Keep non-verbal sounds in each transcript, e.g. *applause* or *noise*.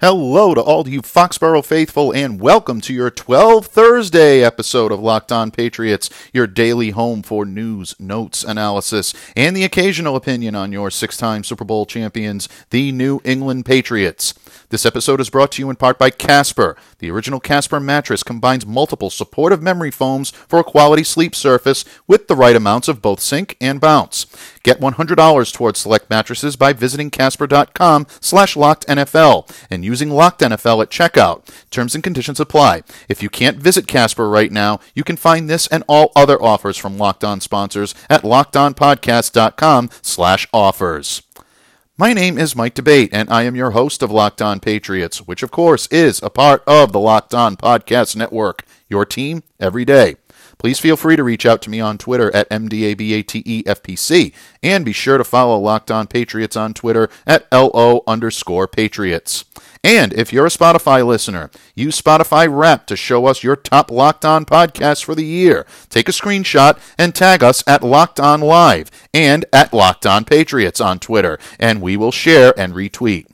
Hello to all you Foxborough faithful, and welcome to your 12 Thursday episode of Locked On Patriots, your daily home for news, notes, analysis, and the occasional opinion on your six time Super Bowl champions, the New England Patriots. This episode is brought to you in part by Casper. The original Casper mattress combines multiple supportive memory foams for a quality sleep surface with the right amounts of both sink and bounce. Get $100 towards select mattresses by visiting casper.com slash lockednfl and using locked NFL at checkout. Terms and conditions apply. If you can't visit Casper right now, you can find this and all other offers from Locked On sponsors at lockedonpodcast.com slash offers. My name is Mike D'Abate, and I am your host of Locked On Patriots, which of course is a part of the Locked On Podcast Network, your team every day. Please feel free to reach out to me on Twitter at MDABATEFPC, and be sure to follow Locked On Patriots on Twitter at LO underscore Patriots. And if you're a Spotify listener, use Spotify Wrap to show us your top Locked On podcasts for the year. Take a screenshot and tag us at Locked On Live and at Locked On Patriots on Twitter, and we will share and retweet.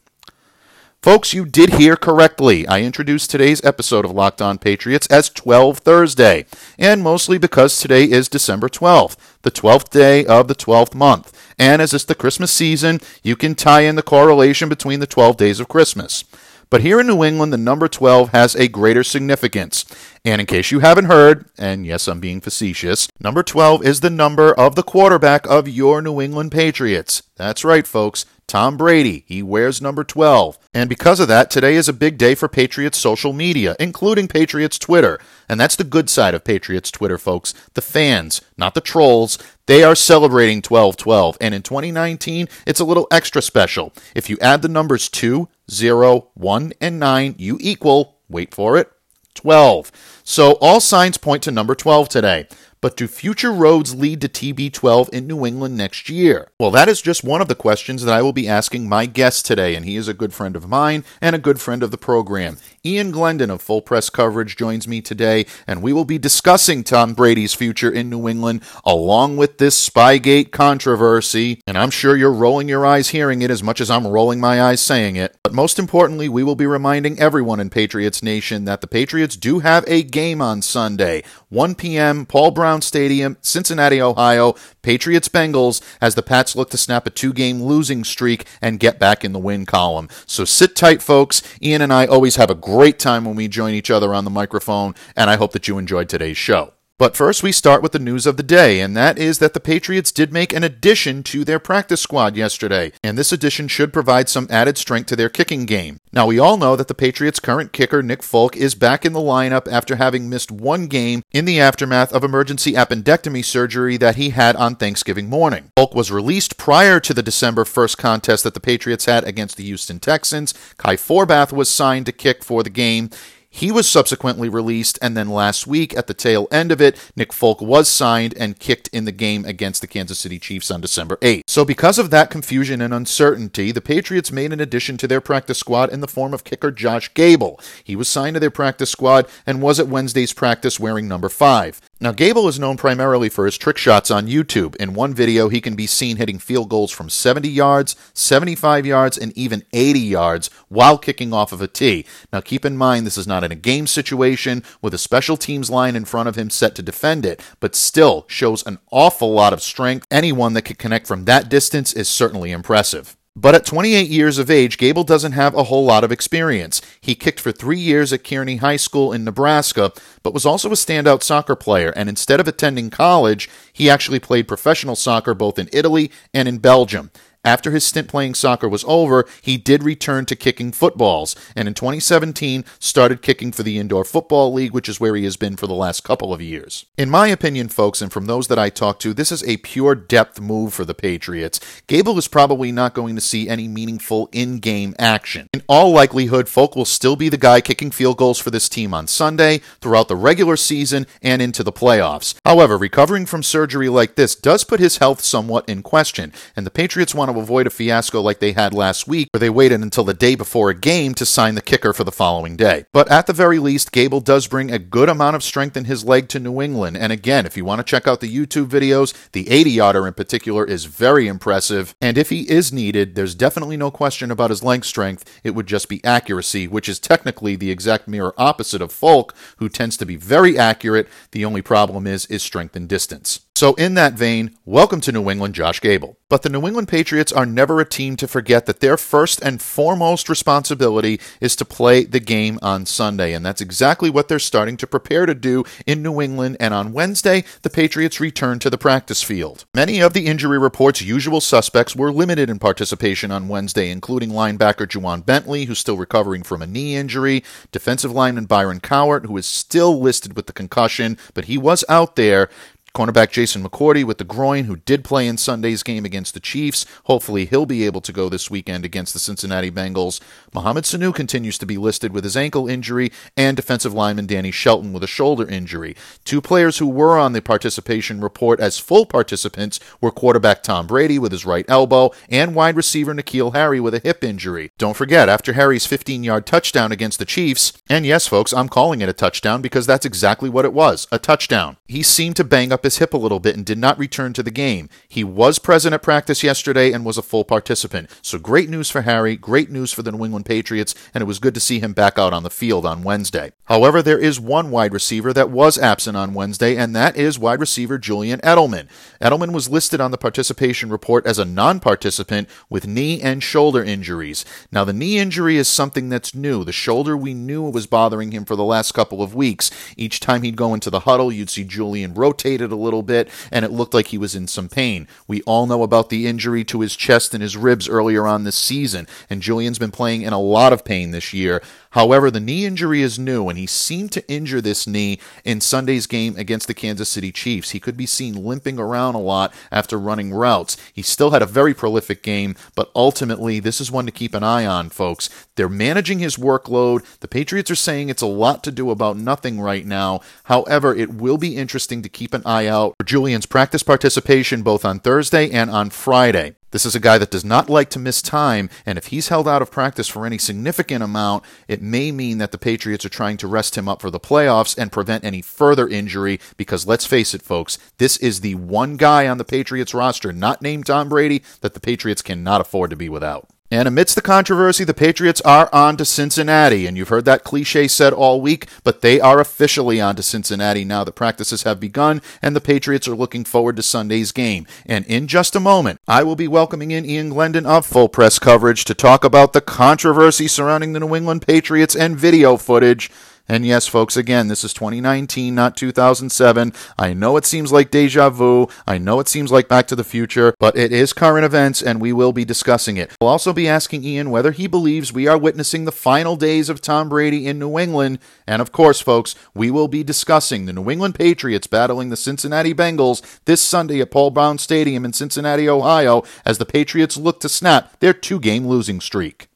Folks, you did hear correctly. I introduced today's episode of Locked On Patriots as 12 Thursday, and mostly because today is December 12th, the 12th day of the 12th month. And as it's the Christmas season, you can tie in the correlation between the 12 days of Christmas. But here in New England, the number 12 has a greater significance. And in case you haven't heard, and yes, I'm being facetious, number 12 is the number of the quarterback of your New England Patriots. That's right, folks. Tom Brady. He wears number 12. And because of that, today is a big day for Patriots social media, including Patriots Twitter. And that's the good side of Patriots Twitter, folks. The fans, not the trolls. They are celebrating 12 12. And in 2019, it's a little extra special. If you add the numbers 2, 0, 1, and 9, you equal, wait for it, 12. So all signs point to number 12 today. But do future roads lead to TB12 in New England next year? Well, that is just one of the questions that I will be asking my guest today, and he is a good friend of mine and a good friend of the program. Ian Glendon of Full Press Coverage joins me today, and we will be discussing Tom Brady's future in New England along with this Spygate controversy. And I'm sure you're rolling your eyes hearing it as much as I'm rolling my eyes saying it. But most importantly, we will be reminding everyone in Patriots Nation that the Patriots do have a game on Sunday, 1 p.m., Paul Brown Stadium, Cincinnati, Ohio. Patriots Bengals as the Pats look to snap a two game losing streak and get back in the win column. So sit tight, folks. Ian and I always have a great time when we join each other on the microphone, and I hope that you enjoyed today's show. But first, we start with the news of the day, and that is that the Patriots did make an addition to their practice squad yesterday, and this addition should provide some added strength to their kicking game. Now, we all know that the Patriots' current kicker, Nick Folk, is back in the lineup after having missed one game in the aftermath of emergency appendectomy surgery that he had on Thanksgiving morning. Folk was released prior to the December 1st contest that the Patriots had against the Houston Texans. Kai Forbath was signed to kick for the game. He was subsequently released, and then last week, at the tail end of it, Nick Folk was signed and kicked in the game against the Kansas City Chiefs on December 8th. So, because of that confusion and uncertainty, the Patriots made an addition to their practice squad in the form of kicker Josh Gable. He was signed to their practice squad and was at Wednesday's practice wearing number 5. Now, Gable is known primarily for his trick shots on YouTube. In one video, he can be seen hitting field goals from 70 yards, 75 yards, and even 80 yards while kicking off of a tee. Now, keep in mind, this is not in a game situation with a special teams line in front of him set to defend it, but still shows an awful lot of strength. Anyone that can connect from that distance is certainly impressive. But at 28 years of age, Gable doesn't have a whole lot of experience. He kicked for three years at Kearney High School in Nebraska, but was also a standout soccer player. And instead of attending college, he actually played professional soccer both in Italy and in Belgium. After his stint playing soccer was over, he did return to kicking footballs, and in 2017 started kicking for the Indoor Football League, which is where he has been for the last couple of years. In my opinion, folks, and from those that I talk to, this is a pure depth move for the Patriots. Gable is probably not going to see any meaningful in game action. In all likelihood, Folk will still be the guy kicking field goals for this team on Sunday, throughout the regular season, and into the playoffs. However, recovering from surgery like this does put his health somewhat in question, and the Patriots want to avoid a fiasco like they had last week, where they waited until the day before a game to sign the kicker for the following day. But at the very least, Gable does bring a good amount of strength in his leg to New England. And again, if you want to check out the YouTube videos, the 80 yarder in particular is very impressive. And if he is needed, there's definitely no question about his length strength. It would just be accuracy, which is technically the exact mirror opposite of Folk, who tends to be very accurate. The only problem is is strength and distance. So, in that vein, welcome to New England, Josh Gable. But the New England Patriots are never a team to forget that their first and foremost responsibility is to play the game on Sunday. And that's exactly what they're starting to prepare to do in New England. And on Wednesday, the Patriots return to the practice field. Many of the injury report's usual suspects were limited in participation on Wednesday, including linebacker Ja'Whaun Bentley, who's still recovering from a knee injury, defensive lineman Byron Cowart, who is still listed with the concussion, but he was out there. Cornerback Jason McCourty with the groin, who did play in Sunday's game against the Chiefs. Hopefully, he'll be able to go this weekend against the Cincinnati Bengals. Mohamed Sanu continues to be listed with his ankle injury, and defensive lineman Danny Shelton with a shoulder injury. Two players who were on the participation report as full participants were quarterback Tom Brady with his right elbow and wide receiver N'Keal Harry with a hip injury. Don't forget, after Harry's 15 yard touchdown against the Chiefs, and yes, folks, I'm calling it a touchdown because that's exactly what it was a touchdown. He seemed to bang up his hip a little bit and did not return to the game. He was present at practice yesterday and was a full participant. So great news for Harry, great news for the New England Patriots, and it was good to see him back out on the field on Wednesday. However, there is one wide receiver that was absent on Wednesday, and that is wide receiver Julian Edelman. Edelman was listed on the participation report as a non participant with knee and shoulder injuries. Now, the knee injury is something that's new. The shoulder we knew was bothering him for the last couple of weeks. Each time he'd go into the huddle, you'd see Julian rotated a little bit, and it looked like he was in some pain. We all know about the injury to his chest and his ribs earlier on this season, and Julian's been playing in a lot of pain this year. However, the knee injury is new, and he seemed to injure this knee in Sunday's game against the Kansas City Chiefs. He could be seen limping around a lot after running routes. He still had a very prolific game, but ultimately, this is one to keep an eye on, folks. They're managing his workload. The Patriots are saying it's a lot to do about nothing right now. However, it will be interesting to keep an eye out for Julian's practice participation both on Thursday and on Friday. This is a guy that does not like to miss time, and if he's held out of practice for any significant amount, it may mean that the Patriots are trying to rest him up for the playoffs and prevent any further injury. Because let's face it, folks, this is the one guy on the Patriots roster, not named Tom Brady, that the Patriots cannot afford to be without. And amidst the controversy, the Patriots are on to Cincinnati. And you've heard that cliche said all week, but they are officially on to Cincinnati now The practices have begun and the Patriots are looking forward to Sunday's game. And in just a moment, I will be welcoming in Ian Glendon of Full Press Coverage to talk about the controversy surrounding the New England Patriots and video footage. And yes, folks, again, this is 2019, not 2007. I know it seems like deja vu. I know it seems like Back to the Future, but it is current events and we will be discussing it. We'll also be asking Ian whether he believes we are witnessing the final days of Tom Brady in New England. And of course, folks, we will be discussing the New England Patriots battling the Cincinnati Bengals this Sunday at Paul Brown Stadium in Cincinnati, Ohio, as the Patriots look to snap their two game losing streak.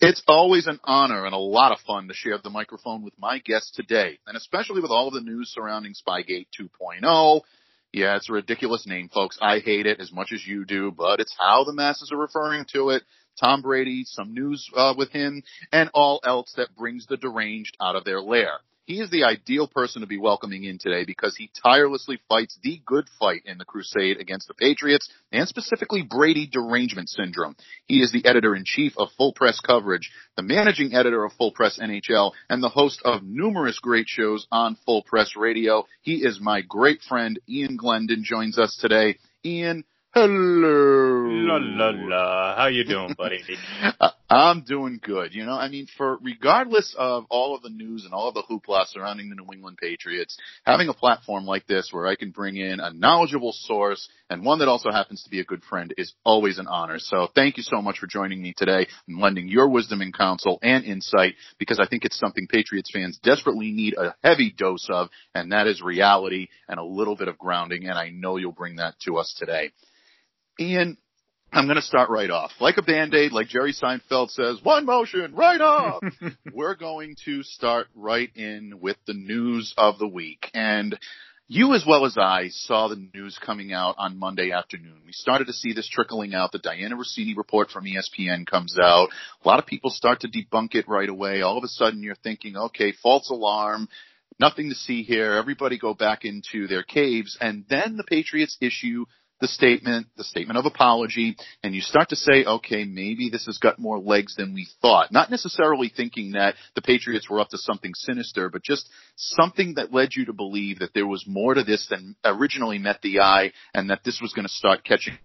It's always an honor and a lot of fun to share the microphone with my guest today, and especially with all of the news surrounding Spygate 2.0. Yeah, it's a ridiculous name, folks. I hate it as much as you do, but it's how the masses are referring to it. Tom Brady, some news uh, with him, and all else that brings the deranged out of their lair. He is the ideal person to be welcoming in today because he tirelessly fights the good fight in the crusade against the Patriots and specifically Brady derangement syndrome. He is the editor in chief of Full Press Coverage, the managing editor of Full Press NHL, and the host of numerous great shows on Full Press Radio. He is my great friend Ian Glendon joins us today. Ian, Hello. La la la. How you doing, buddy? *laughs* Uh, I'm doing good. You know, I mean, for regardless of all of the news and all of the hoopla surrounding the New England Patriots, having a platform like this where I can bring in a knowledgeable source and one that also happens to be a good friend is always an honor. So thank you so much for joining me today and lending your wisdom and counsel and insight because I think it's something Patriots fans desperately need a heavy dose of, and that is reality and a little bit of grounding. And I know you'll bring that to us today. Ian, I'm going to start right off. Like a band-aid, like Jerry Seinfeld says, one motion, right off. *laughs* We're going to start right in with the news of the week. And you as well as I saw the news coming out on Monday afternoon. We started to see this trickling out. The Dianna Russini report from ESPN comes out. A lot of people start to debunk it right away. All of a sudden you're thinking, okay, false alarm. Nothing to see here. Everybody go back into their caves. And then the Patriots issue the statement, the statement of apology, and you start to say, okay, maybe this has got more legs than we thought. Not necessarily thinking that the Patriots were up to something sinister, but just something that led you to believe that there was more to this than originally met the eye and that this was going to start catching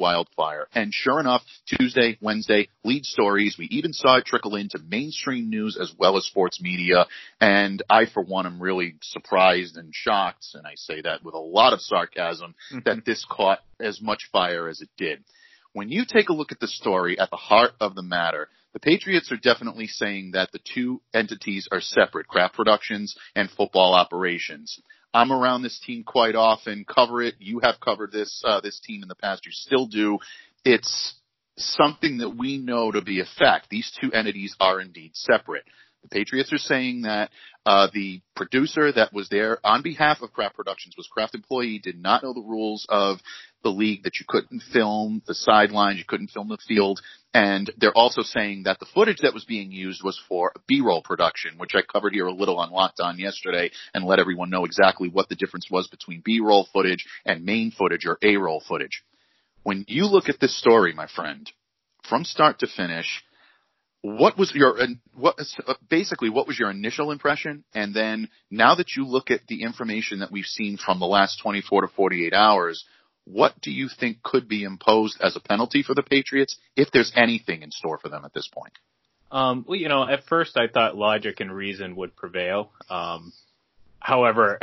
wildfire. And sure enough, Tuesday, Wednesday, lead stories. We even saw it trickle into mainstream news as well as sports media. And I, for one, am really surprised and shocked, and I say that with a lot of sarcasm, mm-hmm. that this caught as much fire as it did. When you take a look at the story at the heart of the matter, the Patriots are definitely saying that the two entities are separate, Kraft Productions and football operations. I'm around this team quite often, cover it. You have covered this, uh, this team in the past. You still do. It's something that we know to be a fact. These two entities are indeed separate. The Patriots are saying that uh, the producer that was there on behalf of Kraft Productions was Kraft employee, did not know the rules of the league that you couldn't film the sidelines, you couldn't film the field, and they're also saying that the footage that was being used was for a B-roll production, which I covered here a little on Locked On yesterday and let everyone know exactly what the difference was between B-roll footage and main footage or A-roll footage. When you look at this story, my friend, from start to finish, what was your what basically what was your initial impression? And then now that you look at the information that we've seen from the last 24 to 48 hours what do you think could be imposed as a penalty for the Patriots if there's anything in store for them at this point? Um, well you know at first I thought logic and reason would prevail. Um, however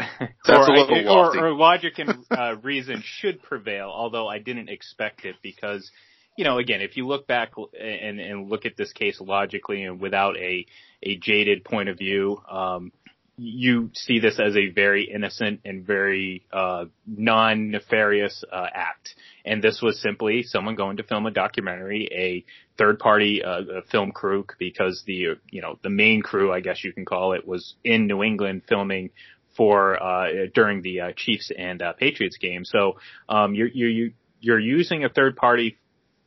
or, or, or, logic and uh, reason should prevail although I didn't expect it because you know, again, if you look back and, and look at this case logically and without a, a jaded point of view, um, you see this as a very innocent and very uh, non-nefarious uh, act. And this was simply someone going to film a documentary, a third-party uh, film crew, because the you know the main crew, I guess you can call it, was in New England filming for uh, during the uh, Chiefs and uh, Patriots game. So um, you're you're you're using a third-party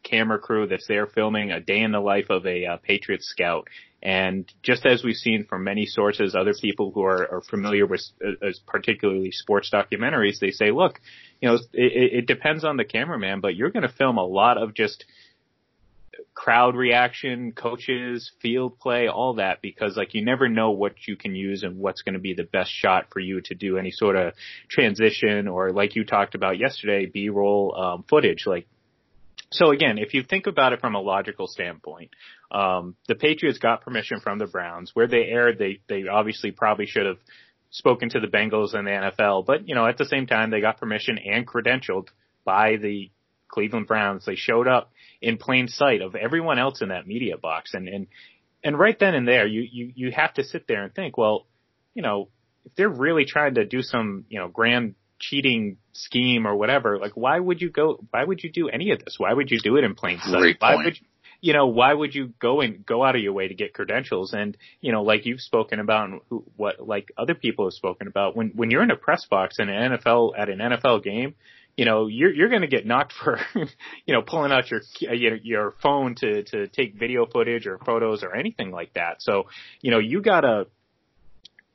camera crew that's there filming a day in the life of a uh, Patriot scout. And just as we've seen from many sources, other people who are, are familiar with uh, particularly sports documentaries, they say, look, you know, it, it depends on the cameraman, but you're going to film a lot of just crowd reaction, coaches, field play, all that, because like you never know what you can use and what's going to be the best shot for you to do any sort of transition or like you talked about yesterday, B-roll um, footage. Like so again, if you think about it from a logical standpoint, um, the Patriots got permission from the Browns. Where they aired, they they obviously probably should have spoken to the Bengals and the NFL, but you know at the same time they got permission and credentialed by the Cleveland Browns. They showed up in plain sight of everyone else in that media box, and and and right then and there, you you you have to sit there and think, well, you know, if they're really trying to do some you know grand cheating scheme or whatever, like why would you go? Why would you do any of this? Why would you do it in plain sight? Why would you, you know, why would you go and go out of your way to get credentials? And, you know, like you've spoken about and who, what, like other people have spoken about, when, when you're in a press box in an NFL, at an NFL game, you know, you're, you're going to get knocked for, *laughs* you know, pulling out your, your, your phone to, to take video footage or photos or anything like that. So, you know, you gotta,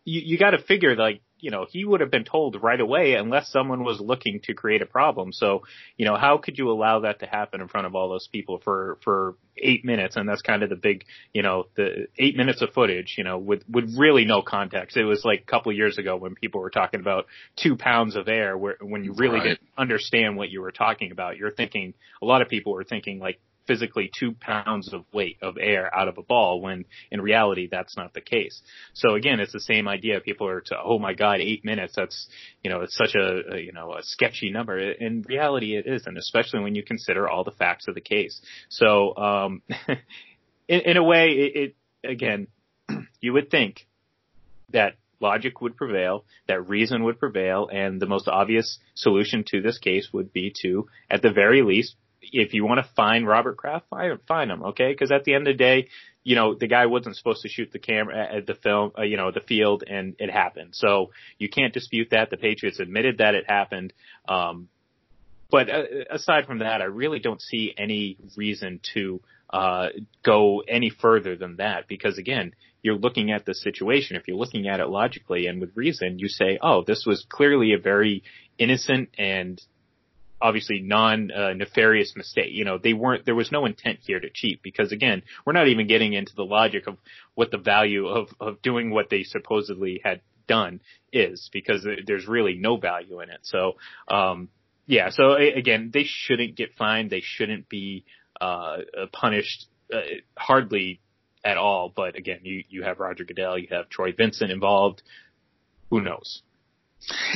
you, you gotta figure like, you know, he would have been told right away unless someone was looking to create a problem. So, you know, how could you allow that to happen in front of all those people for, for eight minutes? And that's kind of the big, you know, the eight minutes of footage, you know, with, with really no context. It was like a couple of years ago when people were talking about two pounds of air where, when you really right. didn't understand what you were talking about. You're thinking, a lot of people were thinking like physically two pounds of weight of air out of a ball when in reality that's not the case. So again, it's the same idea. People are to, oh my God, eight minutes. That's, you know, it's such a, a you know, a sketchy number. In reality it isn't, especially when you consider all the facts of the case. So, um, *laughs* in, in a way, it, it again, *clears throat* you would think that logic would prevail, that reason would prevail, and the most obvious solution to this case would be to, at the very least, if you want to find Robert Kraft, find, him, okay? Because at the end of the day, you know, the guy wasn't supposed to shoot the camera at the film, uh, you know, the field and it happened. So you can't dispute that. The Patriots admitted that it happened. Um, but uh, aside from that, I really don't see any reason to uh, go any further than that because again, you're looking at the situation. If you're looking at it logically and with reason, you say, "Oh, this was clearly a very innocent and obviously non uh, nefarious mistake. You know, they weren't. There was no intent here to cheat because again, we're not even getting into the logic of what the value of of doing what they supposedly had done is because there's really no value in it. So, um, yeah. So again, they shouldn't get fined. They shouldn't be uh, punished uh, hardly at all. But again, you you have Roger Goodell, you have Troy Vincent involved. Who knows?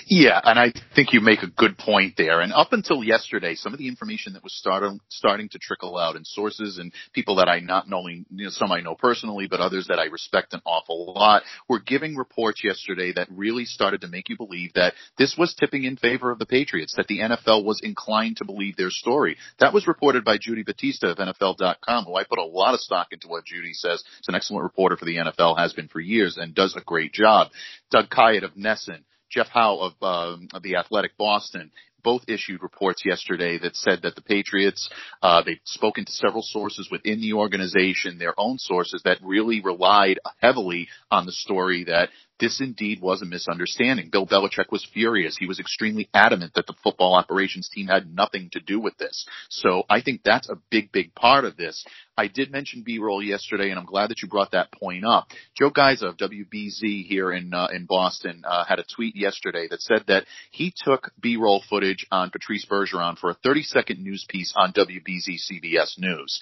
Yeah, and I think you make a good point there. And up until yesterday, some of the information that was starting starting to trickle out, and sources and people that I not only you know, some I know personally, but others that I respect an awful lot, were giving reports yesterday that really started to make you believe that this was tipping in favor of the Patriots, that the NFL was inclined to believe their story. That was reported by Judy Batista of NFL.com, who I put a lot of stock into what Judy says. It's an excellent reporter for the NFL, has been for years, and does a great job. Doug Kyed of NESN Jeff Howe of, um, of the Athletic Boston both issued reports yesterday that said that the Patriots, uh, they've spoken to several sources within the organization, their own sources that really relied heavily on the story that this indeed was a misunderstanding. Bill Belichick was furious. He was extremely adamant that the football operations team had nothing to do with this. So I think that's a big, big part of this. I did mention B-roll yesterday, and I'm glad that you brought that point up. Joe Giza of WBZ here in uh, in Boston uh, had a tweet yesterday that said that he took B-roll footage on Patrice Bergeron for a 30-second news piece on WBZ CBS News.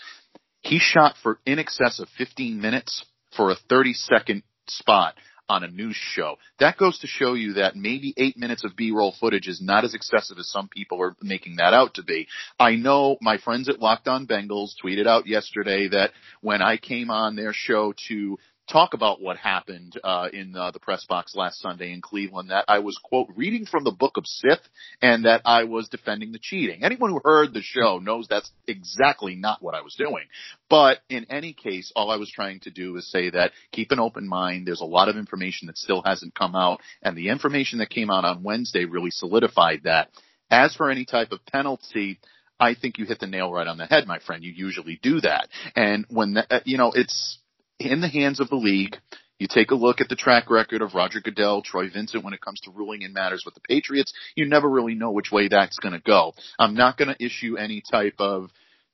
He shot for in excess of 15 minutes for a 30-second spot on a news show. That goes to show you that maybe eight minutes of B-roll footage is not as excessive as some people are making that out to be. I know my friends at Locked On Bengals tweeted out yesterday that when I came on their show to talk about what happened uh, in uh, the press box last Sunday in Cleveland. That I was quote reading from the book of Sith, and that I was defending the cheating. Anyone who heard the show knows that's exactly not what I was doing. But in any case, all I was trying to do is say that keep an open mind. There's a lot of information that still hasn't come out, and the information that came out on Wednesday really solidified that. As for any type of penalty, I think you hit the nail right on the head, my friend. You usually do that. And when, the, you know, it's, in the hands of the league. You take a look at the track record of Roger Goodell, Troy Vincent when it comes to ruling in matters with the Patriots. You never really know which way that's going to go. I'm not going to issue any type of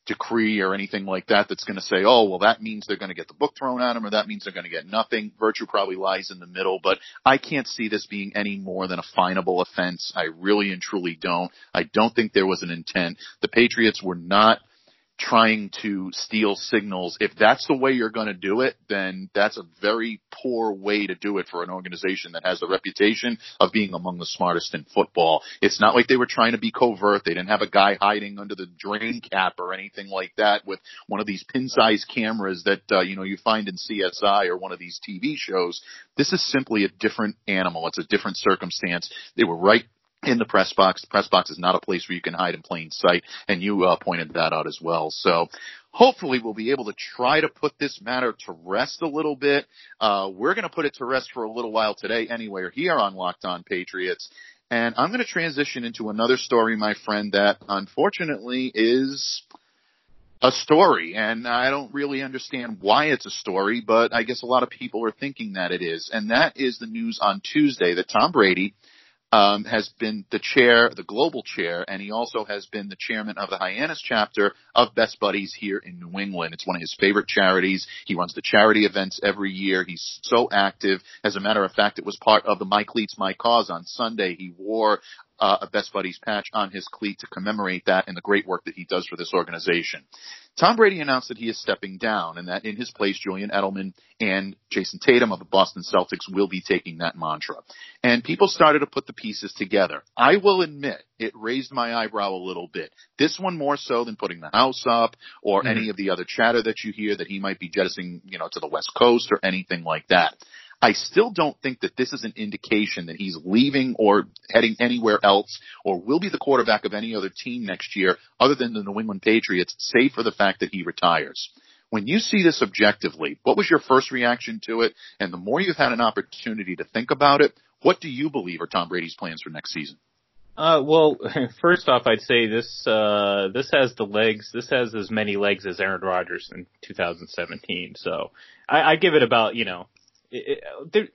decree or anything like that that's going to say, oh, well, that means they're going to get the book thrown at them or that means they're going to get nothing. Virtue probably lies in the middle, but I can't see this being any more than a finable offense. I really and truly don't. I don't think there was an intent. The Patriots were not – trying to steal signals. If that's the way you're going to do it, then that's a very poor way to do it for an organization that has the reputation of being among the smartest in football. It's not like they were trying to be covert. They didn't have a guy hiding under the drain cap or anything like that with one of these pin-sized cameras that uh, you know you find in CSI or one of these TV shows. This is simply a different animal. It's a different circumstance. They were right in the press box. The press box is not a place where you can hide in plain sight, and you uh, pointed that out as well. So hopefully we'll be able to try to put this matter to rest a little bit. Uh, we're going to put it to rest for a little while today anyway, here on Locked On Patriots. And I'm going to transition into another story, my friend, that unfortunately is a story, and I don't really understand why it's a story, but I guess a lot of people are thinking that it is. And that is the news on Tuesday that Tom Brady um, has been the chair, the global chair, and he also has been the chairman of the Hyannis chapter of Best Buddies here in New England. It's one of his favorite charities. He runs the charity events every year. He's so active. As a matter of fact, it was part of the My Cleats, My Cause on Sunday. He wore uh, a Best Buddies patch on his cleat to commemorate that and the great work that he does for this organization. Tom Brady announced that he is stepping down and that in his place, Julian Edelman and Jayson Tatum of the Boston Celtics will be taking that mantra. And people started to put the pieces together. I will admit it raised my eyebrow a little bit. This one more so than putting the house up or mm-hmm. any of the other chatter that you hear that he might be jettisoning, you know, to the West Coast or anything like that. I still don't think that this is an indication that he's leaving or heading anywhere else or will be the quarterback of any other team next year other than the New England Patriots, save for the fact that he retires. When you see this objectively, what was your first reaction to it? And the more you've had an opportunity to think about it, what do you believe are Tom Brady's plans for next season? Uh, well, *laughs* first off, I'd say this uh, this has the legs. This has as many legs as Aaron Rodgers in 2017. So I, I give it about you know, there,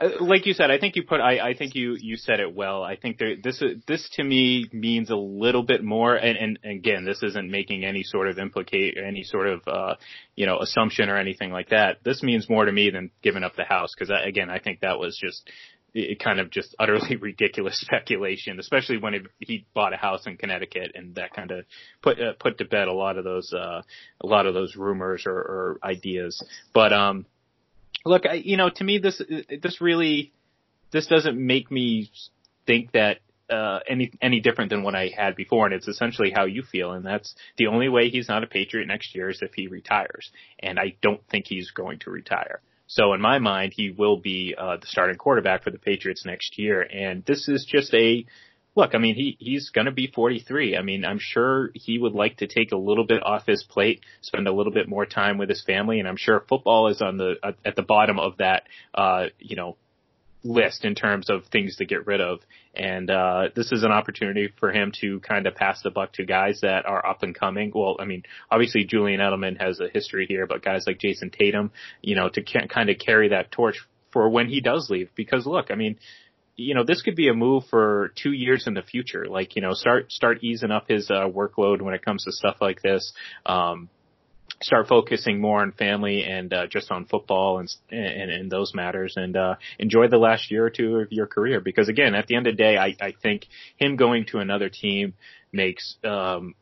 uh, like you said, I think you put. I, I think you you said it well. I think there, this this to me means a little bit more. And, and again, this isn't making any sort of implicate any sort of uh, you know assumption or anything like that. This means more to me than giving up the house because again, I think that was just it kind of just utterly *laughs* ridiculous speculation, especially when it, he bought a house in Connecticut, and that kind of put uh, put to bed a lot of those uh, a lot of those rumors or, or ideas. But um, look, I, you know, to me, this this really this doesn't make me think that uh, any any different than what I had before, and it's essentially how you feel, and that's the only way he's not a Patriot next year is if he retires, and I don't think he's going to retire. So in my mind, he will be uh, the starting quarterback for the Patriots next year. And this is just a look. I mean, he he's going to be 43. I mean, I'm sure he would like to take a little bit off his plate, spend a little bit more time with his family, and I'm sure football is on the at the bottom of that. Uh, you know, list in terms of things to get rid of. And uh, this is an opportunity for him to kind of pass the buck to guys that are up and coming. Well, I mean, obviously Julian Edelman has a history here, but guys like Jayson Tatum, you know, to kind of carry that torch for when he does leave. Because look, I mean, you know, this could be a move for two years in the future. Like, you know, start start easing up his uh, workload when it comes to stuff like this. Um, start focusing more on family and uh, just on football and, and and those matters and uh, enjoy the last year or two of your career because again at the end of the day I I think him going to another team makes um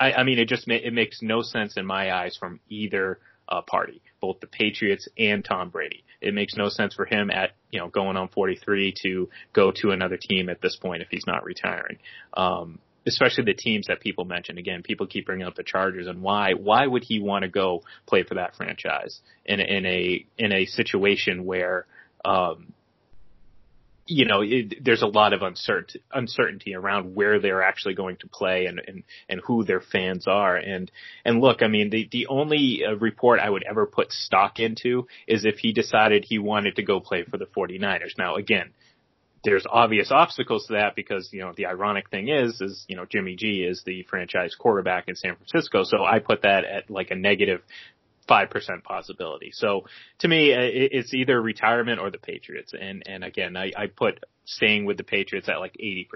I, I mean it just ma- it makes no sense in my eyes from either uh, party both the Patriots and Tom Brady it makes no sense for him at you know going on 43 to go to another team at this point if he's not retiring um especially the teams that people mention. Again, people keep bringing up the Chargers and why. Why would he want to go play for that franchise in in a in a situation where, um, you know, it, there's a lot of uncertainty uncertainty around where they're actually going to play and and and who their fans are. And and look, I mean, the the only uh, report I would ever put stock into is if he decided he wanted to go play for the 49ers. Now, again there's obvious obstacles to that because, you know, the ironic thing is, is, you know, Jimmy G is the franchise quarterback in San Francisco. So I put that at like a negative 5% possibility. So to me, it's either retirement or the Patriots. And, and again, I, I put staying with the Patriots at like 80%.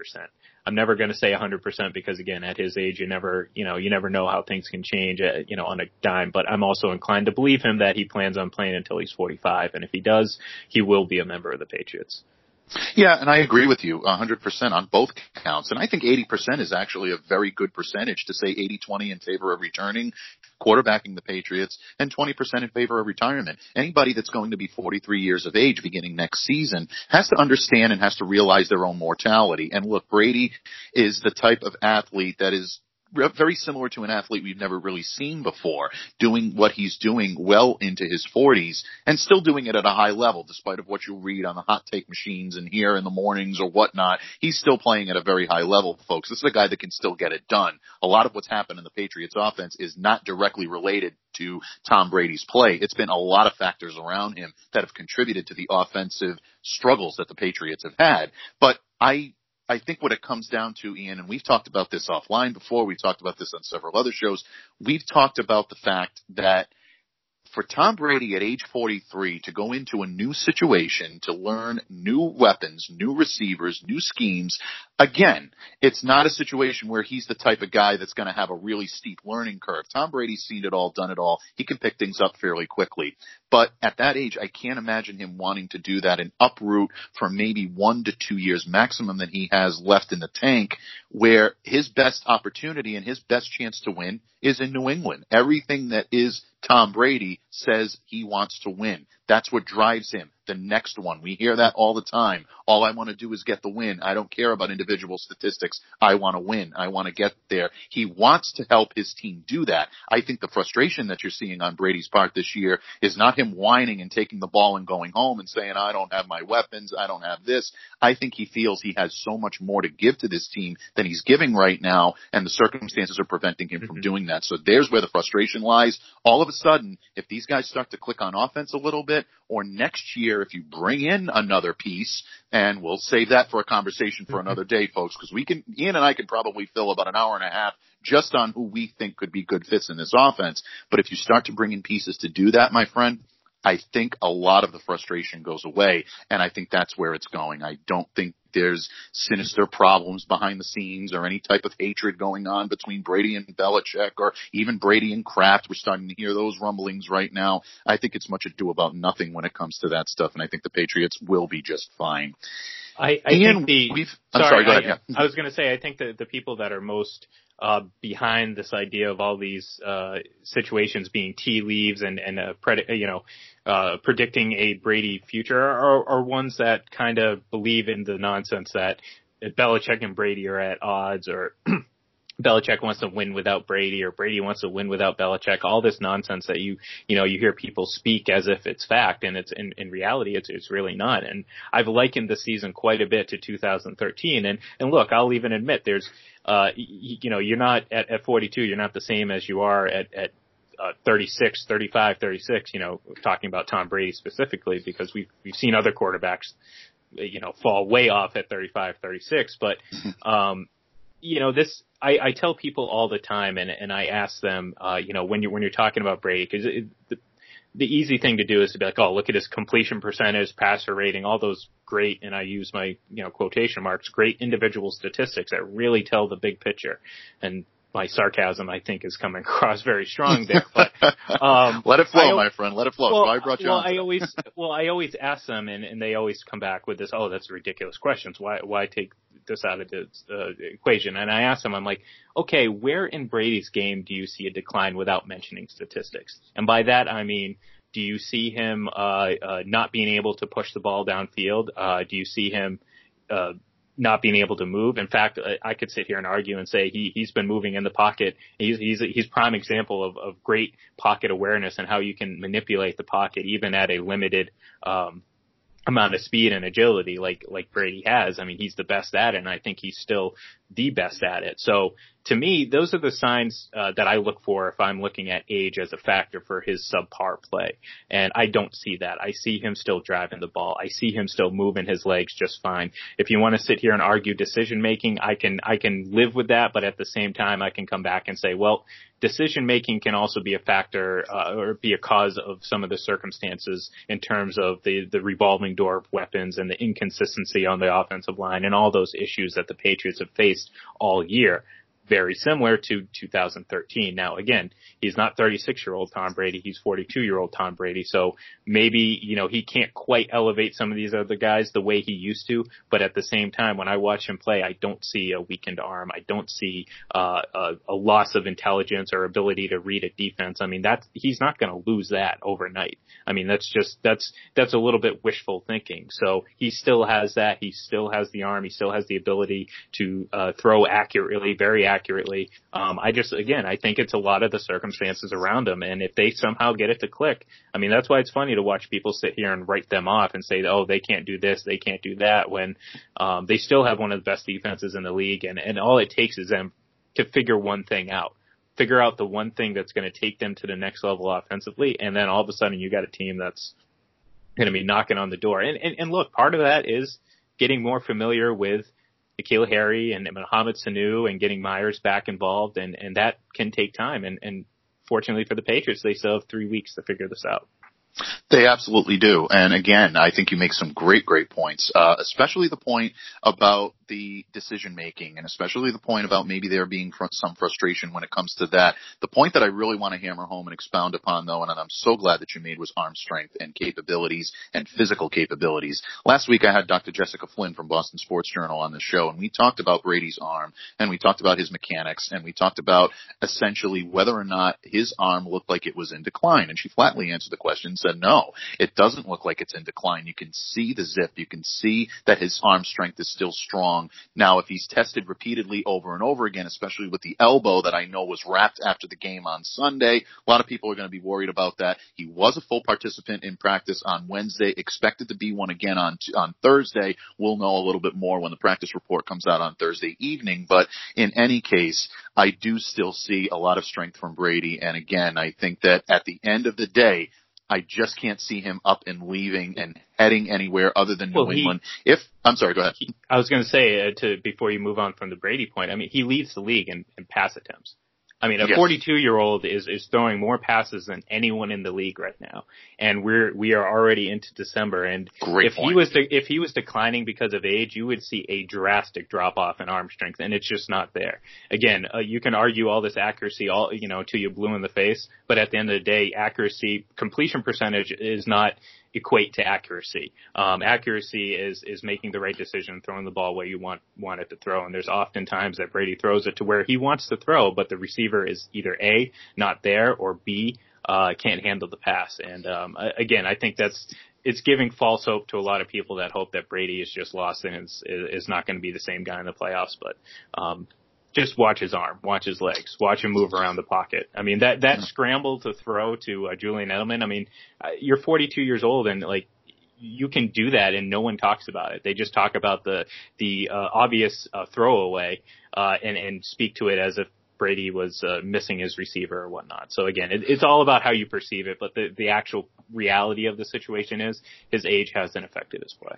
I'm never going to say a 100% because again, at his age, you never, you know, you never know how things can change, uh, you know, on a dime, but I'm also inclined to believe him that he plans on playing until he's 45. And if he does, he will be a member of the Patriots. Yeah, and I agree with you 100% on both counts. And I think 80% is actually a very good percentage to say 80-20 in favor of returning, quarterbacking the Patriots, and 20% in favor of retirement. Anybody that's going to be 43 years of age beginning next season has to understand and has to realize their own mortality. And look, Brady is the type of athlete that is very similar to an athlete we've never really seen before, doing what he's doing well into his 40s and still doing it at a high level, despite of what you read on the hot take machines and here in the mornings or whatnot. He's still playing at a very high level, folks. This is a guy that can still get it done. A lot of what's happened in the Patriots offense is not directly related to Tom Brady's play. It's been a lot of factors around him that have contributed to the offensive struggles that the Patriots have had. But I I think what it comes down to, Ian, and we've talked about this offline before, we've talked about this on several other shows, we've talked about the fact that for Tom Brady at age 43 to go into a new situation, to learn new weapons, new receivers, new schemes, again, it's not a situation where he's the type of guy that's going to have a really steep learning curve. Tom Brady's seen it all, done it all. He can pick things up fairly quickly. But at that age, I can't imagine him wanting to do that and uproot for maybe one to two years maximum that he has left in the tank, where his best opportunity and his best chance to win is in New England. Everything that is Tom Brady says he wants to win. That's what drives him. The next one. We hear that all the time. All I want to do is get the win. I don't care about individual statistics. I want to win. I want to get there. He wants to help his team do that. I think the frustration that you're seeing on Brady's part this year is not him whining and taking the ball and going home and saying, I don't have my weapons. I don't have this. I think he feels he has so much more to give to this team than he's giving right now. And the circumstances are preventing him mm-hmm. from doing that. So there's where the frustration lies. All of a sudden, if these guys start to click on offense a little bit, or next year if you bring in another piece, and we'll save that for a conversation for mm-hmm. another day, folks, because we can, Ian and I could probably fill about an hour and a half just on who we think could be good fits in this offense. But if you start to bring in pieces to do that, my friend, I think a lot of the frustration goes away, and I think that's where it's going. I don't think there's sinister problems behind the scenes or any type of hatred going on between Brady and Belichick or even Brady and Kraft. We're starting to hear those rumblings right now. I think it's much ado about nothing when it comes to that stuff, and I think the Patriots will be just fine. I, I think the. Sorry, sorry go ahead. I, I was going to say I think that the people that are most uh, behind this idea of all these uh, situations being tea leaves and and uh, pred- you know uh, predicting a Brady future are, are ones that kind of believe in the nonsense that Belichick and Brady are at odds or *clears throat* Belichick wants to win without Brady or Brady wants to win without Belichick. All this nonsense that you, you know, you hear people speak as if it's fact and it's in, in reality, it's, it's really not. And I've likened the season quite a bit to 2013. And, and look, I'll even admit there's, uh, you, you know, you're not at, at 42, you're not the same as you are at, at, uh, 36, 35, 36, you know, talking about Tom Brady specifically because we've, we've seen other quarterbacks, you know, fall way off at 35, 36, but, um, you know, this, I, I tell people all the time and, and I ask them, uh, you know, when you're, when you're talking about Brady, cause it, the, the easy thing to do is to be like, oh, look at his completion percentage, passer rating, all those great, and I use my, you know, quotation marks, great individual statistics that really tell the big picture. And my sarcasm, I think, is coming *laughs* across very strong there. But *laughs* um, let it flow, I, my friend. Let it flow. Well, I brought you well, I always, well, I always ask them, and, and they always come back with this. Oh, that's ridiculous questions. Why, why take this out of the uh, equation? And I ask them, I'm like, okay, where in Brady's game do you see a decline without mentioning statistics? And by that, I mean. Do you see him uh, uh, not being able to push the ball downfield? Uh, do you see him uh, not being able to move. In fact, I could sit here and argue and say he he's been moving in the pocket. He's he's he's prime example of of great pocket awareness and how you can manipulate the pocket even at a limited um amount of speed and agility like like Brady has. I mean, he's the best at it, and I think he's still the best at it. So to me, those are the signs uh, that I look for if I'm looking at age as a factor for his subpar play. And I don't see that. I see him still driving the ball. I see him still moving his legs just fine. If you want to sit here and argue decision making, I can I can live with that. But at the same time, I can come back and say, well, decision making can also be a factor uh, or be a cause of some of the circumstances in terms of the the revolving door of weapons and the inconsistency on the offensive line and all those issues that the Patriots have faced all year very similar to 2013. Now, again, he's not 36 year old Tom Brady. He's 42 year old Tom Brady. So maybe, you know, he can't quite elevate some of these other guys the way he used to. But at the same time, when I watch him play, I don't see a weakened arm. I don't see, uh, a, a loss of intelligence or ability to read a defense. I mean, that's, he's not going to lose that overnight. I mean, that's just, that's, that's a little bit wishful thinking. So he still has that. He still has the arm. He still has the ability to, uh, throw accurately, very accurately accurately. Um, I just, again, I think it's a lot of the circumstances around them. And if they somehow get it to click, I mean, that's why it's funny to watch people sit here and write them off and say, oh, they can't do this, they can't do that when, um, they still have one of the best defenses in the league. And, and all it takes is them to figure one thing out figure out the one thing that's going to take them to the next level offensively, and then all of a sudden you got a team that's going to be knocking on the door. And, and and look, part of that is getting more familiar with N'Keal Harry and Mohamed Sanu and getting Myers back involved, and and that can take time. And and fortunately for the Patriots, they still have three weeks to figure this out. They absolutely do. And again, I think you make some great, great points, uh, especially the point about the decision making and especially the point about maybe there being fr- some frustration when it comes to that. The point that I really want to hammer home and expound upon though, and I'm so glad that you made was arm strength and capabilities and physical capabilities. Last week I had Dr. Jessica Flynn from Boston Sports Journal on the show and we talked about Brady's arm and we talked about his mechanics and we talked about essentially whether or not his arm looked like it was in decline. And she flatly answered the question and said, no, it doesn't look like it's in decline. You can see the zip. You can see that his arm strength is still strong. Now, if he's tested repeatedly over and over again, especially with the elbow that I know was wrapped after the game on Sunday, a lot of people are going to be worried about that. He was a full participant in practice on Wednesday, expected to be one again on, on Thursday. We'll know a little bit more when the practice report comes out on Thursday evening, but in any case, I do still see a lot of strength from Brady. And again, I think that at the end of the day, I just can't see him up and leaving and heading anywhere other than New well, England. He, if I'm sorry, go ahead. He, I was going to say uh, to before you move on from the Brady point. I mean, he leads the league in, in pass attempts. I mean, a yes. 42 year old is, is throwing more passes than anyone in the league right now. And we're, we are already into December. And Great if point. he was, de- if he was declining because of age, you would see a drastic drop off in arm strength. And it's just not there. Again, uh, you can argue all this accuracy all, you know, till you blue in the face. But at the end of the day, accuracy, completion percentage is not, equate to accuracy. Um, accuracy is is making the right decision, throwing the ball where you want want it to throw. And there's often times that Brady throws it to where he wants to throw, but the receiver is either a not there or b uh, can't handle the pass. And um, again, I think that's it's giving false hope to a lot of people that hope that Brady is just lost and is is not going to be the same guy in the playoffs. But um, just watch his arm, watch his legs, watch him move around the pocket. I mean, that, that scramble to throw to uh, Julian Edelman, I mean, uh, you're 42 years old and like, you can do that and no one talks about it. They just talk about the, the, uh, obvious, uh, throwaway, uh, and, and speak to it as if Brady was, uh, missing his receiver or whatnot. So again, it, it's all about how you perceive it, but the, the actual reality of the situation is his age hasn't affected his play.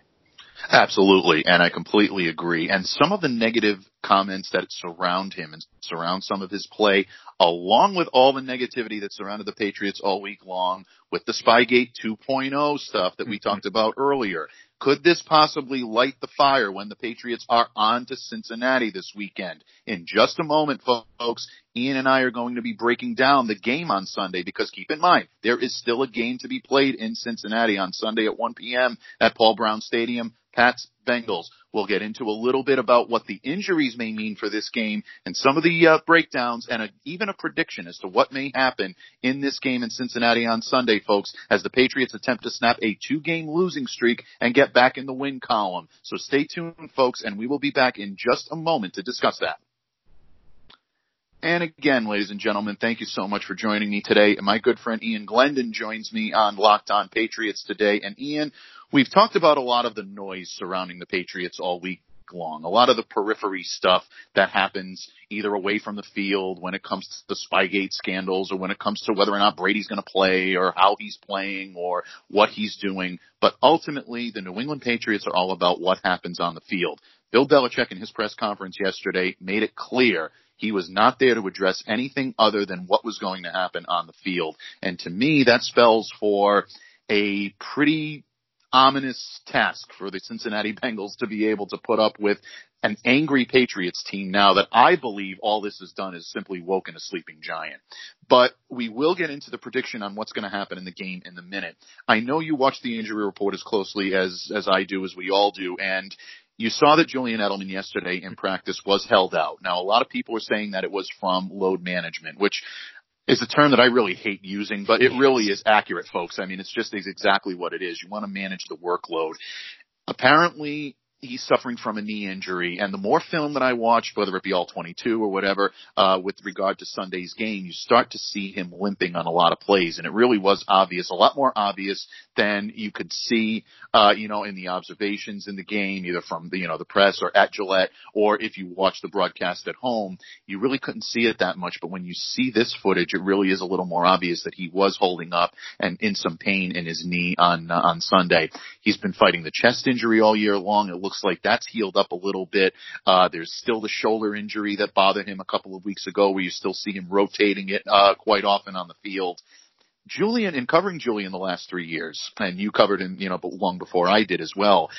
Absolutely, and I completely agree. And some of the negative comments that surround him and surround some of his play, along with all the negativity that surrounded the Patriots all week long with the Spygate 2.0 stuff that we mm-hmm. talked about earlier. Could this possibly light the fire when the Patriots are on to Cincinnati this weekend? In just a moment, folks, Ian and I are going to be breaking down the game on Sunday because keep in mind, there is still a game to be played in Cincinnati on Sunday at 1 p.m. at Paul Brown Stadium. Pats Bengals. We'll get into a little bit about what the injuries may mean for this game and some of the uh, breakdowns and a, even a prediction as to what may happen in this game in Cincinnati on Sunday, folks, as the Patriots attempt to snap a two-game losing streak and get back in the win column. So stay tuned, folks, and we will be back in just a moment to discuss that. And again, ladies and gentlemen, thank you so much for joining me today. And My good friend Ian Glendon joins me on Locked On Patriots today. And Ian, we've talked about a lot of the noise surrounding the Patriots all week long. A lot of the periphery stuff that happens either away from the field when it comes to the Spygate scandals or when it comes to whether or not Brady's going to play or how he's playing or what he's doing. But ultimately, the New England Patriots are all about what happens on the field. Bill Belichick in his press conference yesterday made it clear he was not there to address anything other than what was going to happen on the field. And to me, that spells for a pretty ominous task for the Cincinnati *laughs* Bengals to be able to put up with an angry Patriots team now that I believe all this has done is simply woken a sleeping giant. But we will get into the prediction on what's going to happen in the game in a minute. I know you watch the injury report as closely as, as I do, as we all do, and you saw that Julian Edelman yesterday in practice was held out. Now, a lot of people are saying that it was from load management, which is a term that I really hate using, but it really is accurate, folks. I mean, it's just exactly what it is. You want to manage the workload. Apparently, he's suffering from a knee injury. And the more film that I watch, whether it be all 22 or whatever, uh, with regard to Sunday's game, you start to see him limping on a lot of plays. And it really was obvious, a lot more obvious than you could see, uh, you know, in the observations in the game, either from the, you know, the press or at Gillette, or if you watch the broadcast at home, you really couldn't see it that much. But when you see this footage, it really is a little more obvious that he was holding up and in some pain in his knee on, uh, on Sunday. He's been fighting the chest injury all year long. It looks looks like that's healed up a little bit. Uh, there's still the shoulder injury that bothered him a couple of weeks ago where you still see him rotating it, uh, quite often on the field. Julian, in covering Julian the last three years, and you covered him, you know, but long before I did as well,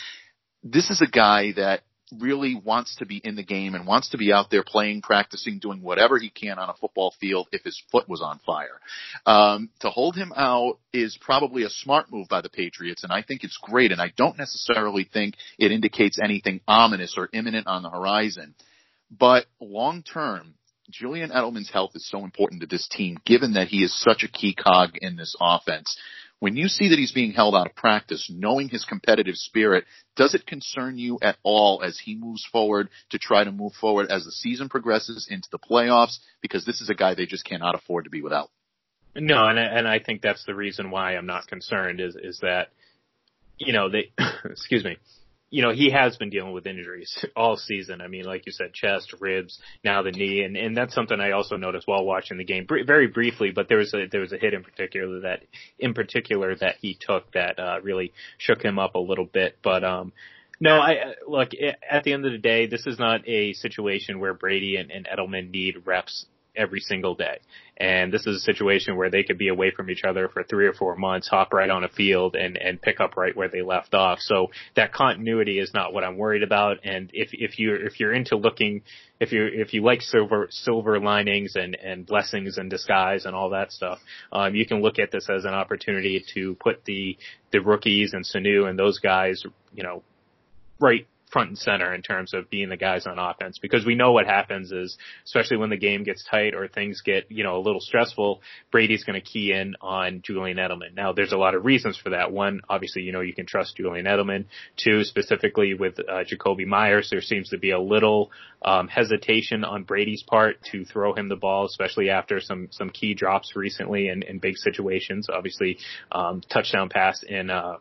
this is a guy that really wants to be in the game and wants to be out there playing, practicing, doing whatever he can on a football field if his foot was on fire. Um, to hold him out is probably a smart move by the Patriots, and I think it's great. And I don't necessarily think it indicates anything ominous or imminent on the horizon. But long term, Julian Edelman's health is so important to this team, given that he is such a key cog in this offense. When you see that he's being held out of practice, knowing his competitive spirit, does it concern you at all as he moves forward to try to move forward as the season progresses into the playoffs? Because this is a guy they just cannot afford to be without. No, and I, and I think that's the reason why I'm not concerned is is that you know they *coughs* excuse me you know, he has been dealing with injuries *laughs* all season. I mean, like you said, chest, ribs, now the knee, and and that's something I also noticed while watching the game, very briefly. But there was a there was a hit in particular that in particular that he took that uh, really shook him up a little bit. But um, no, I look at the end of the day, this is not a situation where Brady and, and Edelman need reps every single day. And this is a situation where they could be away from each other for three or four months, hop right on a field and, and pick up right where they left off. So that continuity is not what I'm worried about. And if, if you're, if you're into looking, if you, if you like silver, silver linings and, and blessings in disguise and all that stuff, um, you can look at this as an opportunity to put the, the rookies and Sanu and those guys, you know, right front and center in terms of being the guys on offense because we know what happens is especially when the game gets tight or things get you know a little stressful Brady's going to key in on Julian Edelman. Now there's a lot of reasons for that. One obviously you know you can trust Julian Edelman. Two specifically with uh, Jakobi Meyers there seems to be a little um, hesitation on Brady's part to throw him the ball especially after some some key drops recently in, in big situations. Obviously um, touchdown pass in uh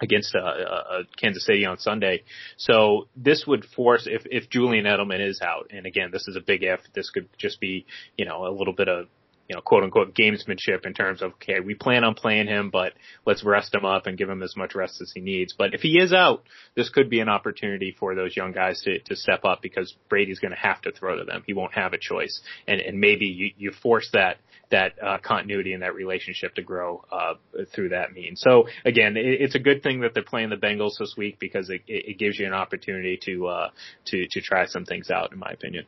against uh, uh, Kansas City on Sunday. So this would force if if Julian Edelman is out, and again, this is a big if. This could just be you know a little bit of you know, quote unquote gamesmanship in terms of, okay, we plan on playing him, but let's rest him up and give him as much rest as he needs. But if he is out, this could be an opportunity for those young guys to, to step up because Brady's going to have to throw to them. He won't have a choice. And, and maybe you, you force that, that, uh, continuity and that relationship to grow, uh, through that means. So again, it, it's a good thing that they're playing the Bengals this week because it, it gives you an opportunity to, uh, to, to try some things out in my opinion.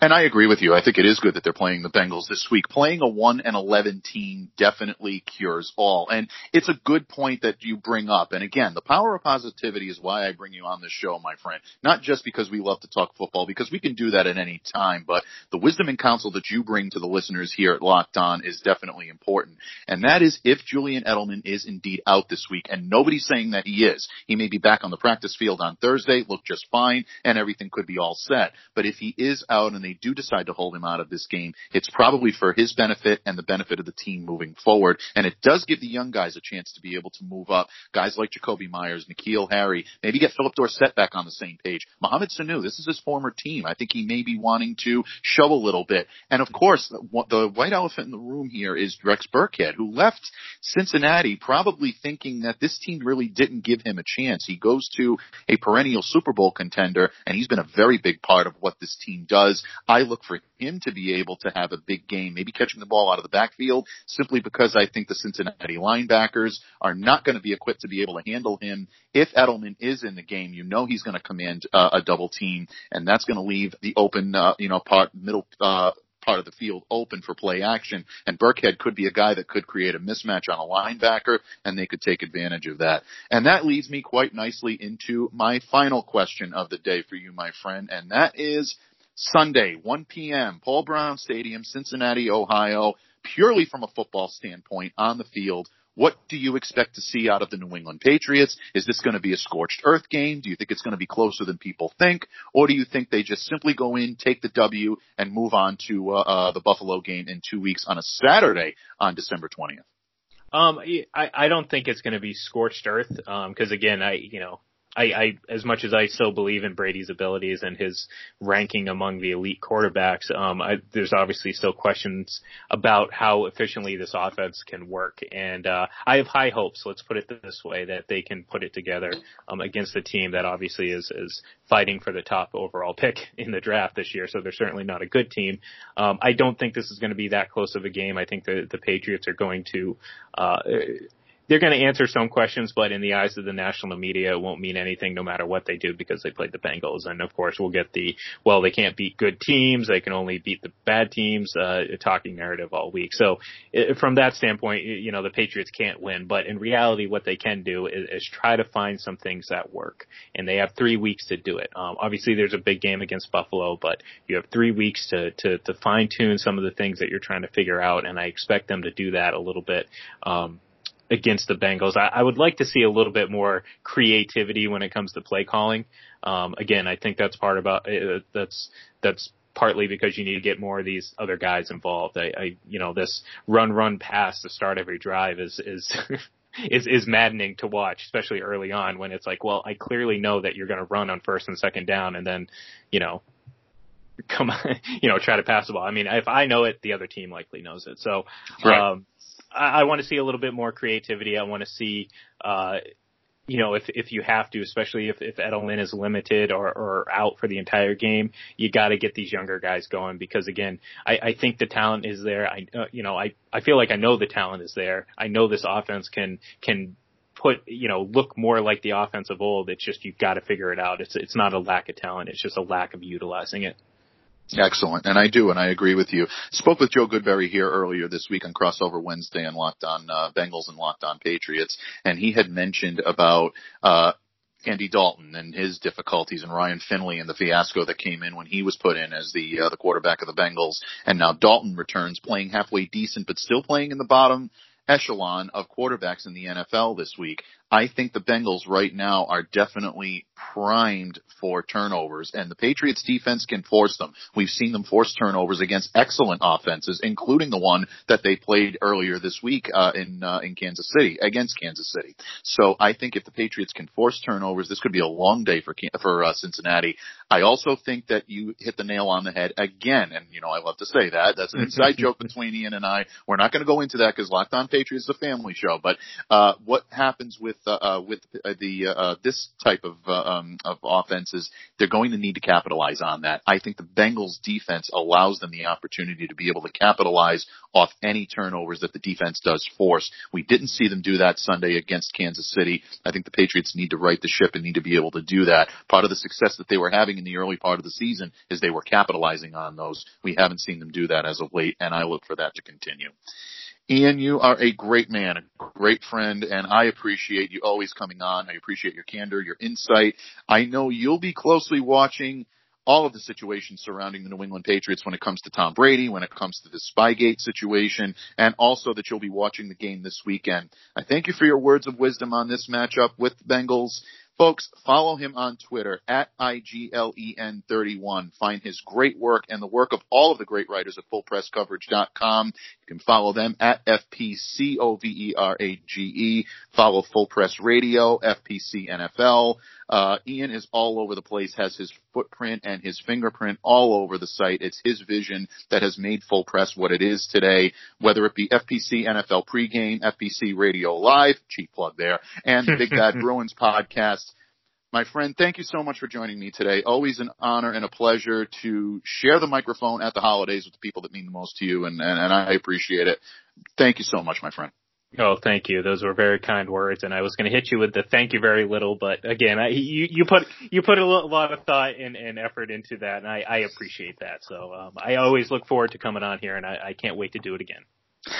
And I agree with you. I think it is good that they're playing the Bengals this week. Playing a 1 and 11 team definitely cures all. And it's a good point that you bring up. And again, the power of positivity is why I bring you on this show, my friend. Not just because we love to talk football, because we can do that at any time, but the wisdom and counsel that you bring to the listeners here at Locked On is definitely important. And that is if Julian Edelman is indeed out this week, and nobody's saying that he is. He may be back on the practice field on Thursday, look just fine, and everything could be all set. But if he is out out and they do decide to hold him out of this game, it's probably for his benefit and the benefit of the team moving forward. And it does give the young guys a chance to be able to move up. Guys like Jakobi Meyers, N'Keal Harry, maybe get Phillip Dorsett back on the same page. Mohamed Sanu, this is his former team. I think he may be wanting to show a little bit. And of course, the white elephant in the room here is Rex Burkhead, who left Cincinnati probably thinking that this team really didn't give him a chance. He goes to a perennial Super Bowl contender, and he's been a very big part of what this team does does. I look for him to be able to have a big game, maybe catching the ball out of the backfield, simply because I think the Cincinnati linebackers are not going to be equipped to be able to handle him. If Edelman is in the game, you know he's going to command uh, a double team, and that's going to leave the open, uh, you know, part middle. Uh, part of the field open for play action. And Burkhead could be a guy that could create a mismatch on a linebacker, and they could take advantage of that. And that leads me quite nicely into my final question of the day for you, my friend, and that is Sunday, 1 p.m., Paul Brown Stadium, Cincinnati, Ohio, purely from a football standpoint on the field. What do you expect to see out of the New England Patriots? Is this going to be a scorched earth game? Do you think it's going to be closer than people think? Or do you think they just simply go in, take the W, and move on to uh, uh, the Buffalo game in two weeks on a Saturday on December 20th? Um, I, I don't think it's going to be scorched earth. Um, cause again, I, you know, I, I, as much as I still believe in Brady's abilities and his ranking among the elite quarterbacks, um, I, there's obviously still questions about how efficiently this offense can work. And, uh, I have high hopes, let's put it this way, that they can put it together, um, against a team that obviously is, is fighting for the top overall pick *laughs* in the draft this year. So they're certainly not a good team. Um, I don't think this is going to be that close of a game. I think the, the Patriots are going to, uh, they're going to answer some questions, but in the eyes of the national media, it won't mean anything no matter what they do because they played the Bengals. And of course, we'll get the, well, they can't beat good teams. They can only beat the bad teams, uh, talking narrative all week. So it, from that standpoint, you know, the Patriots can't win, but in reality, what they can do is, is try to find some things that work. And they have three weeks to do it. Um, obviously there's a big game against Buffalo, but you have three weeks to, to, to fine tune some of the things that you're trying to figure out. And I expect them to do that a little bit. Um, against the Bengals. I, I would like to see a little bit more creativity when it comes to play calling. Um, again, I think that's part about uh, that's that's partly because you need to get more of these other guys involved. I, I you know, this run run pass to start every drive is is. *laughs* is is maddening to watch, especially early on when it's like, well, I clearly know that you're going to run on first and second down, and then, you know, come, *laughs* you know, try to pass the ball. I mean, if I know it, the other team likely knows it. So, right. um, I, want to see a little bit more creativity. I want to see, uh, you know, if if you have to, especially if if Edelman is limited or or out for the entire game, you got to get these younger guys going because again, I I think the talent is there. I uh, you know I I feel like I know the talent is there. I know this offense can can put you know look more like the offense of old. It's just you've got to figure it out. It's it's not a lack of talent. It's just a lack of utilizing it. Excellent. And I do, and I agree with you. Spoke with Joe Goodberry here earlier this week on Crossover Wednesday and Locked On uh, Bengals and Locked On Patriots. And he had mentioned about, uh, Andy Dalton and his difficulties and Ryan Finley and the fiasco that came in when he was put in as the uh, the quarterback of the Bengals and now Dalton returns playing halfway decent but still playing in the bottom echelon of quarterbacks in the NFL this week. I think the Bengals right now are definitely primed for turnovers and the Patriots defense can force them. We've seen them force turnovers against excellent offenses, including the one that they played earlier this week uh, in uh, in Kansas City against Kansas City. So I think if the Patriots can force turnovers, this could be a long day for for uh, Cincinnati. I also think that you hit the nail on the head again, and you know I love to say that. That's an *laughs* inside joke between Ian and I. We're not going to go into that because Locked On Patriots is a family show. But uh, what happens with uh, uh, with the uh, this type of uh, um, of offenses, they're going to need to capitalize on that. I think the Bengals defense allows them the opportunity to be able to capitalize off any turnovers that the defense does force. We didn't see them do that Sunday against Kansas City. I think the Patriots need to right the ship and need to be able to do that. Part of the success that they were having in the early part of the season is they were capitalizing on those. We haven't seen them do that as of late, and I look for that to continue. Ian, you are a great man, a great friend, and I appreciate you always coming on. I appreciate your candor, your insight. I know you'll be closely watching all of the situations surrounding the New England Patriots when it comes to Tom Brady, when it comes to the Spygate situation, and also that you'll be watching the game this weekend. I thank you for your words of wisdom on this matchup with the Bengals. Folks, follow him on Twitter at IGLEN31. Find his great work and the work of all of the great writers at FullPressCoverage.com. You can follow them at FPCOVERAGE. Follow Full Press Radio, FPC NFL. Uh, Ian is all over the place, has his footprint and his fingerprint all over the site. It's his vision that has made Full Press what it is today, whether it be FPC NFL pregame, FPC Radio Live, cheap plug there, and the Big Bad *laughs* Bruins podcast. My friend, thank you so much for joining me today. Always an honor and a pleasure to share the microphone at the holidays with the people that mean the most to you, and, and, and I appreciate it. Thank you so much, my friend. Oh, thank you. Those were very kind words, and I was going to hit you with the thank you very little, but again, I, you you put you put a lot of thought and, and effort into that, and I, I appreciate that. So um, I always look forward to coming on here, and I, I can't wait to do it again.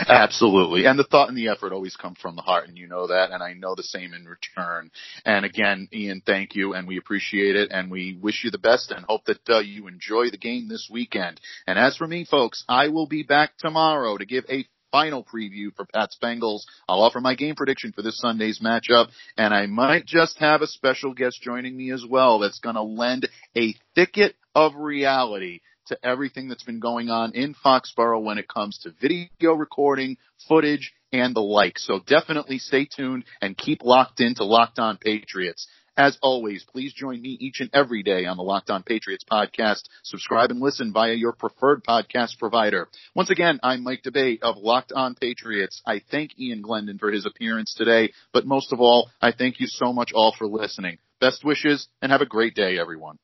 Absolutely. And the thought and the effort always come from the heart and you know that and I know the same in return. And again, Ian, thank you and we appreciate it and we wish you the best and hope that uh, you enjoy the game this weekend. And as for me folks, I will be back tomorrow to give a final preview for Pat's Bengals. I'll offer my game prediction for this Sunday's matchup, and I might just have a special guest joining me as well that's going to lend a thicket of reality to everything that's been going on in Foxborough when it comes to video recording, footage, and the like. So definitely stay tuned and keep locked into Locked On Patriots. As always, please join me each and every day on the Locked On Patriots podcast. Subscribe and listen via your preferred podcast provider. Once again, I'm Mike D'Abate of Locked On Patriots. I thank Ian Glendon for his appearance today, but most of all, I thank you so much all for listening. Best wishes and have a great day, everyone.